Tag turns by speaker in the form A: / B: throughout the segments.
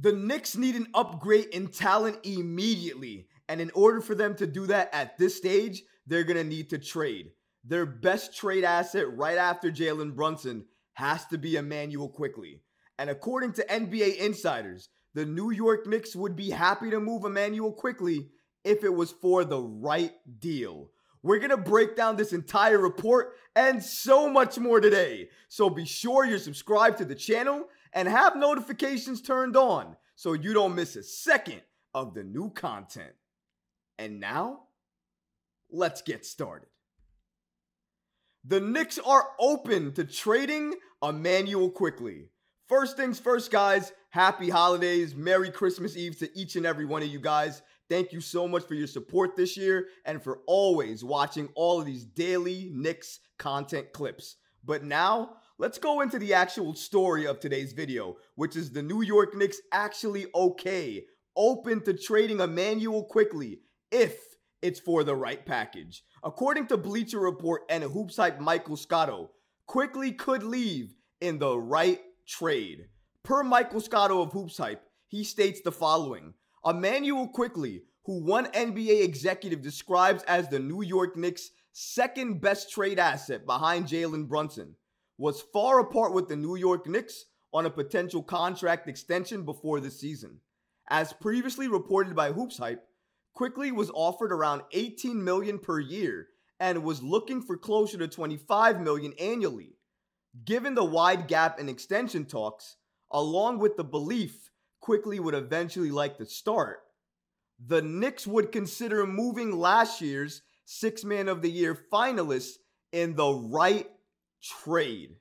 A: The Knicks need an upgrade in talent immediately. And in order for them to do that at this stage, they're going to need to trade. Their best trade asset right after Jalen Brunson has to be Immanuel Quickley. And according to NBA insiders, the New York Knicks would be happy to move Immanuel Quickley if it was for the right deal. We're going to break down this entire report and so much more today. So be sure you're subscribed to the channel and have notifications turned on so you don't miss a second of the new content. And now, let's get started. The Knicks are open to trading Immanuel Quickley. First things first, guys, happy holidays. Merry Christmas Eve to each and every one of you guys. Thank you so much for your support this year and for always watching all of these daily Knicks content clips. But now, let's go into the actual story of today's video, which is the New York Knicks actually okay, open to trading Immanuel Quickley if it's for the right package. According to Bleacher Report and Hoops Hype Michael Scotto, Quickley could leave in the right trade. Per Michael Scotto of Hoops Hype, he states the following Immanuel Quickley, who one NBA executive describes as the New York Knicks' second best trade asset behind Jalen Brunson, was far apart with the New York Knicks on a potential contract extension before the season. As previously reported by Hoops Hype, Quickley was offered around 18 million per year and was looking for closer to 25 million annually. Given the wide gap in extension talks, along with the belief Quickley would eventually like to start, the Knicks would consider moving last year's Six Man of the Year finalist in the right trade.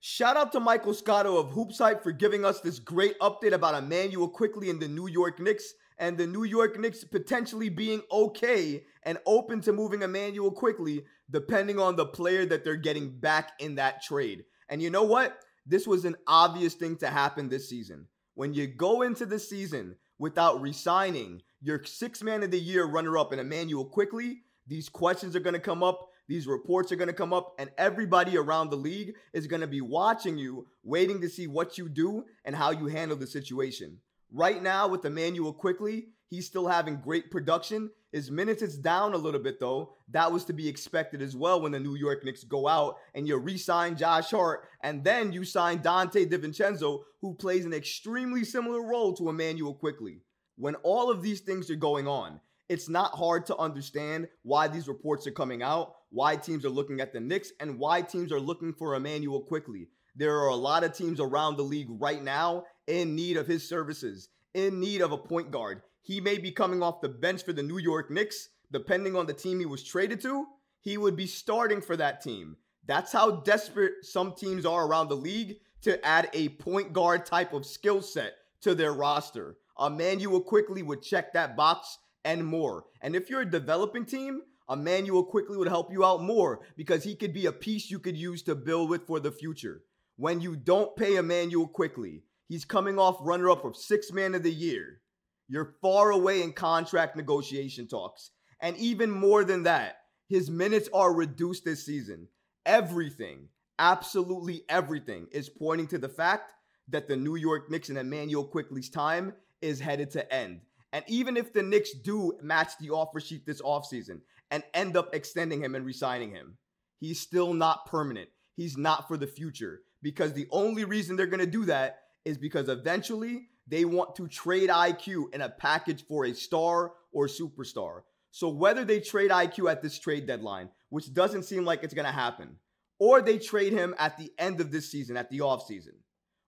A: Shout out to Michael Scotto of Hoops Hype for giving us this great update about Immanuel Quickley in the New York Knicks and the New York Knicks potentially being okay and open to moving Immanuel Quickley depending on the player that they're getting back in that trade. And you know what? This was an obvious thing to happen this season. When you go into the season without resigning your six man of the year runner up in Immanuel quickly, these questions are going to come up. These reports are going to come up, and everybody around the league is going to be watching you, waiting to see what you do and how you handle the situation. Right now, with Immanuel Quickley, he's still having great production. His minutes is down a little bit though. That was to be expected as well when the New York Knicks go out and you re-sign Josh Hart and then you sign Donte DiVincenzo, who plays an extremely similar role to Immanuel Quickley. When all of these things are going on, it's not hard to understand why these reports are coming out, why teams are looking at the Knicks, and why teams are looking for Immanuel Quickley. There are a lot of teams around the league right now in need of his services, in need of a point guard. He may be coming off the bench for the New York Knicks, depending on the team he was traded to. He would be starting for that team. That's how desperate some teams are around the league to add a point guard type of skill set to their roster. Immanuel Quickley would check that box and more. And if you're a developing team, Immanuel Quickley would help you out more because he could be a piece you could use to build with for the future. When you don't pay Immanuel Quickley, He's coming off runner up of six man of the year. You're far away in contract negotiation talks. And even more than that, his minutes are reduced this season. Everything, absolutely everything, is pointing to the fact that the New York Knicks and Immanuel Quickley's time is headed to end. And even if the Knicks do match the offer sheet this offseason and end up extending him and resigning him, he's still not permanent. He's not for the future because the only reason they're going to do that is because eventually they want to trade IQ in a package for a star or superstar. So whether they trade IQ at this trade deadline, which doesn't seem like it's going to happen, or they trade him at the end of this season, at the offseason,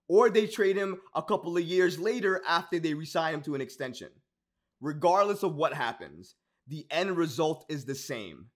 A: or they trade him a couple of years later after they resign him to an extension. Regardless of what happens, the end result is the same.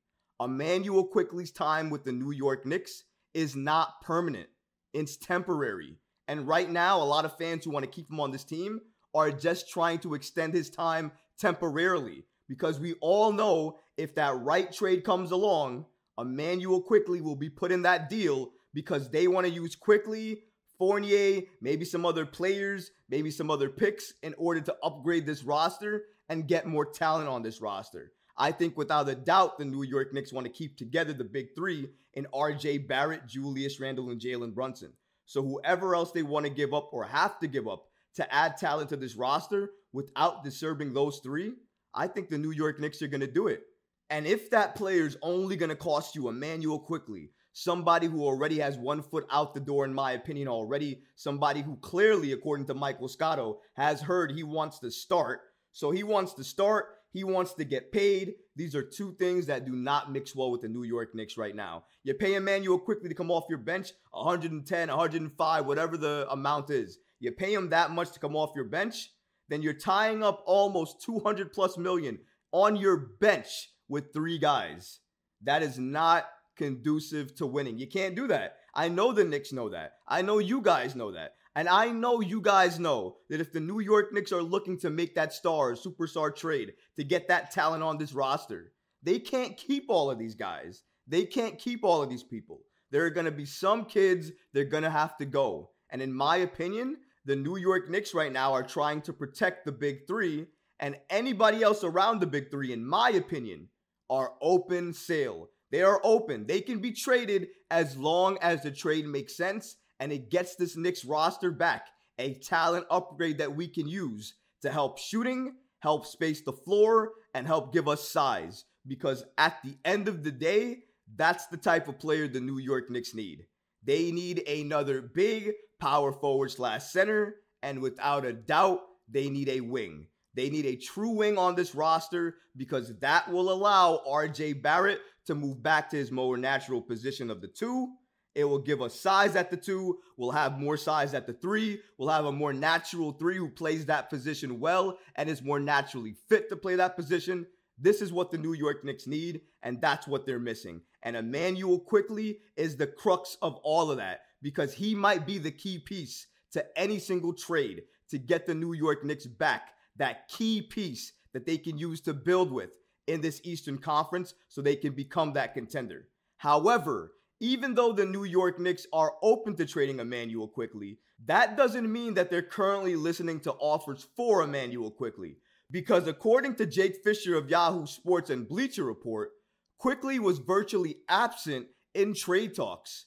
A: Immanuel Quickley's time with the New York Knicks is not permanent. It's temporary And right now, a lot of fans who want to keep him on this team are just trying to extend his time temporarily because we all know if that right trade comes along, Immanuel Quickley will be put in that deal because they want to use Quickley, Fournier, maybe some other players, maybe some other picks in order to upgrade this roster and get more talent on this roster. I think without a doubt, the New York Knicks want to keep together the big three in RJ Barrett, Julius Randle, and Jalen Brunson. So whoever else they want to give up or have to give up to add talent to this roster without disturbing those three, I think the New York Knicks are going to do it. And if that player is only going to cost you Immanuel Quickley, somebody who already has one foot out the door, in my opinion, already, somebody who clearly, according to Michael Scotto, has heard he wants to start. So he wants to start, he wants to get paid. These are two things that do not mix well with the New York Knicks right now. You pay Immanuel Quickley to come off your bench, 110, 105, whatever the amount is. You pay him that much to come off your bench, then you're tying up almost 200 plus million on your bench with three guys. That is not conducive to winning. You can't do that. I know the Knicks know that. I know you guys know that. And I know you guys know that if the New York Knicks are looking to make that star, superstar trade to get that talent on this roster, they can't keep all of these guys. They can't keep all of these people. There are going to be some kids, they're going to have to go. And in my opinion, the New York Knicks right now are trying to protect the big three, and anybody else around the big three, in my opinion, are open sale. They are open. They can be traded as long as the trade makes sense and it gets this Knicks roster back a talent upgrade that we can use to help shooting, help space the floor, and help give us size. Because at the end of the day, that's the type of player the New York Knicks need. They need another big power forward slash center, and without a doubt, they need a wing. They need a true wing on this roster because that will allow RJ Barrett to move back to his more natural position of the two. It will give us size at the two. We'll have more size at the three. We'll have a more natural three who plays that position well and is more naturally fit to play that position. This is what the New York Knicks need, and that's what they're missing. And Immanuel Quickley is the crux of all of that because he might be the key piece to any single trade to get the New York Knicks back that key piece that they can use to build with in this Eastern Conference so they can become that contender. However, even though the New York Knicks are open to trading Immanuel Quickley, that doesn't mean that they're currently listening to offers for Immanuel Quickley. Because according to Jake Fisher of Yahoo Sports and Bleacher Report, Quickley was virtually absent in trade talks.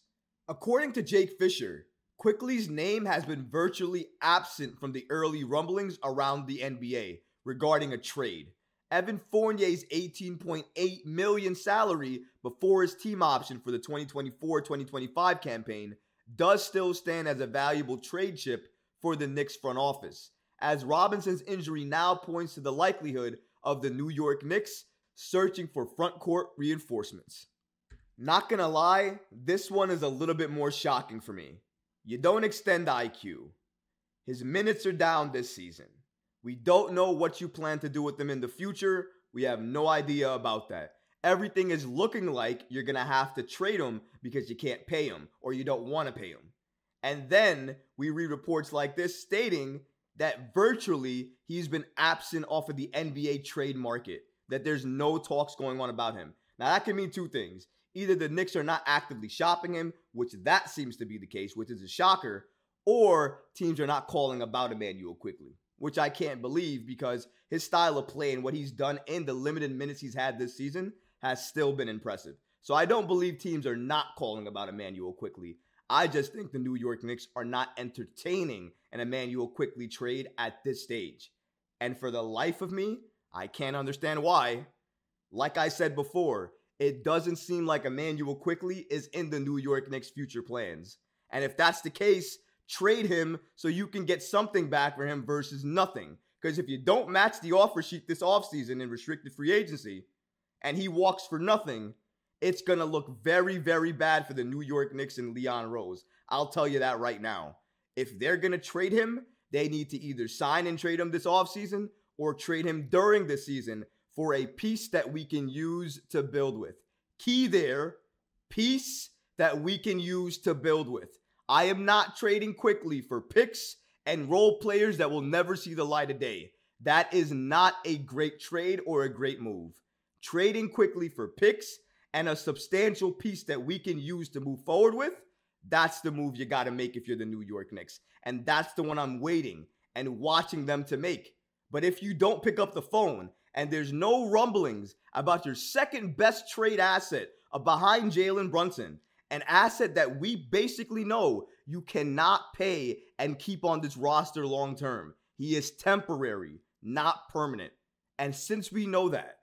A: According to Jake Fisher, Quickley's name has been virtually absent from the early rumblings around the NBA regarding a trade. Evan Fournier's 18.8 million salary before his team option for the 2024-2025 campaign does still stand as a valuable trade chip for the Knicks front office, as Robinson's injury now points to the likelihood of the New York Knicks searching for front court reinforcements. Not gonna lie, this one is a little bit more shocking for me. You don't extend IQ. His minutes are down this season. We don't know what you plan to do with them in the future. We have no idea about that. Everything is looking like you're going to have to trade them because you can't pay them or you don't want to pay them. And then we read reports like this stating that virtually he's been absent off of the NBA trade market, that there's no talks going on about him. Now, that can mean two things either the Knicks are not actively shopping him, which that seems to be the case, which is a shocker, or teams are not calling about Immanuel Quickley, which I can't believe because his style of play and what he's done in the limited minutes he's had this season has still been impressive. So I don't believe teams are not calling about Immanuel Quickley. I just think the New York Knicks are not entertaining an Immanuel Quickley trade at this stage. And for the life of me, I can't understand why. Like I said before, it doesn't seem like Immanuel Quickley is in the New York Knicks' future plans. And if that's the case, trade him so you can get something back for him versus nothing. Because if you don't match the offer sheet this offseason in restricted free agency and he walks for nothing, it's going to look very, very bad for the New York Knicks and Leon Rose. I'll tell you that right now. If they're going to trade him, they need to either sign and trade him this offseason or trade him during the season for a piece that we can use to build with. Key there, piece that we can use to build with. I am not trading Quickley for picks and role players that will never see the light of day. That is not a great trade or a great move. Trading Quickley for picks and a substantial piece that we can use to move forward with, that's the move you got to make if you're the New York Knicks. And that's the one I'm waiting and watching them to make. But if you don't pick up the phone and there's no rumblings about your second best trade asset behind Jalen Brunson, an asset that we basically know you cannot pay and keep on this roster long term. He is temporary, not permanent. And since we know that,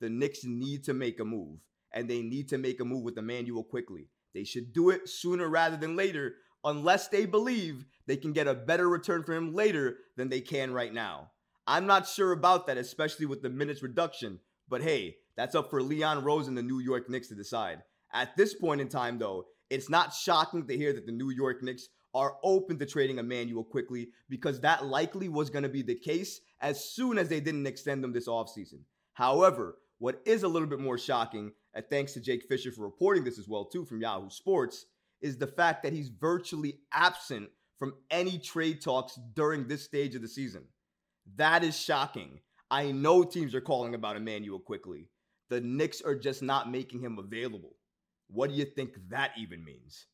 A: the Knicks need to make a move and they need to make a move with Immanuel Quickley. They should do it sooner rather than later, unless they believe they can get a better return for him later than they can right now. I'm not sure about that, especially with the minutes reduction, but hey, that's up for Leon Rose and the New York Knicks to decide. At this point in time, though, it's not shocking to hear that the New York Knicks are open to trading Immanuel Quickley because that likely was going to be the case as soon as they didn't extend them this offseason. However, what is a little bit more shocking, and thanks to Jake Fisher for reporting this as well too from Yahoo Sports, is the fact that he's virtually absent from any trade talks during this stage of the season. That is shocking. I know teams are calling about Immanuel Quickley. The Knicks are just not making him available. What do you think that even means?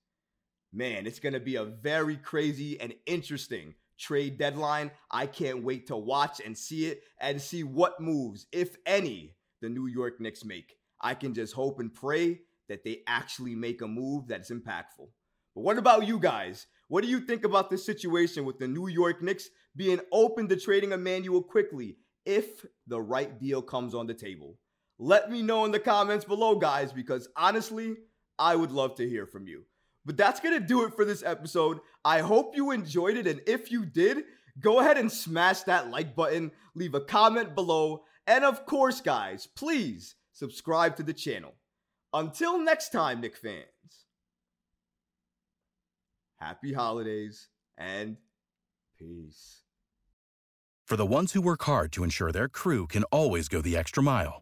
A: Man, it's going to be a very crazy and interesting trade deadline. I can't wait to watch and see it and see what moves, if any, the New York Knicks make. I can just hope and pray that they actually make a move that's impactful. But what about you guys? What do you think about this situation with the New York Knicks being open to trading Immanuel Quickley if the right deal comes on the table? Let me know in the comments below, guys, because honestly, I would love to hear from you. But that's going to do it for this episode. I hope you enjoyed it. And if you did, go ahead and smash that like button, leave a comment below, and of course, guys, please subscribe to the channel. Until next time, Nick fans, happy holidays and peace.
B: For the ones who work hard to ensure their crew can always go the extra mile,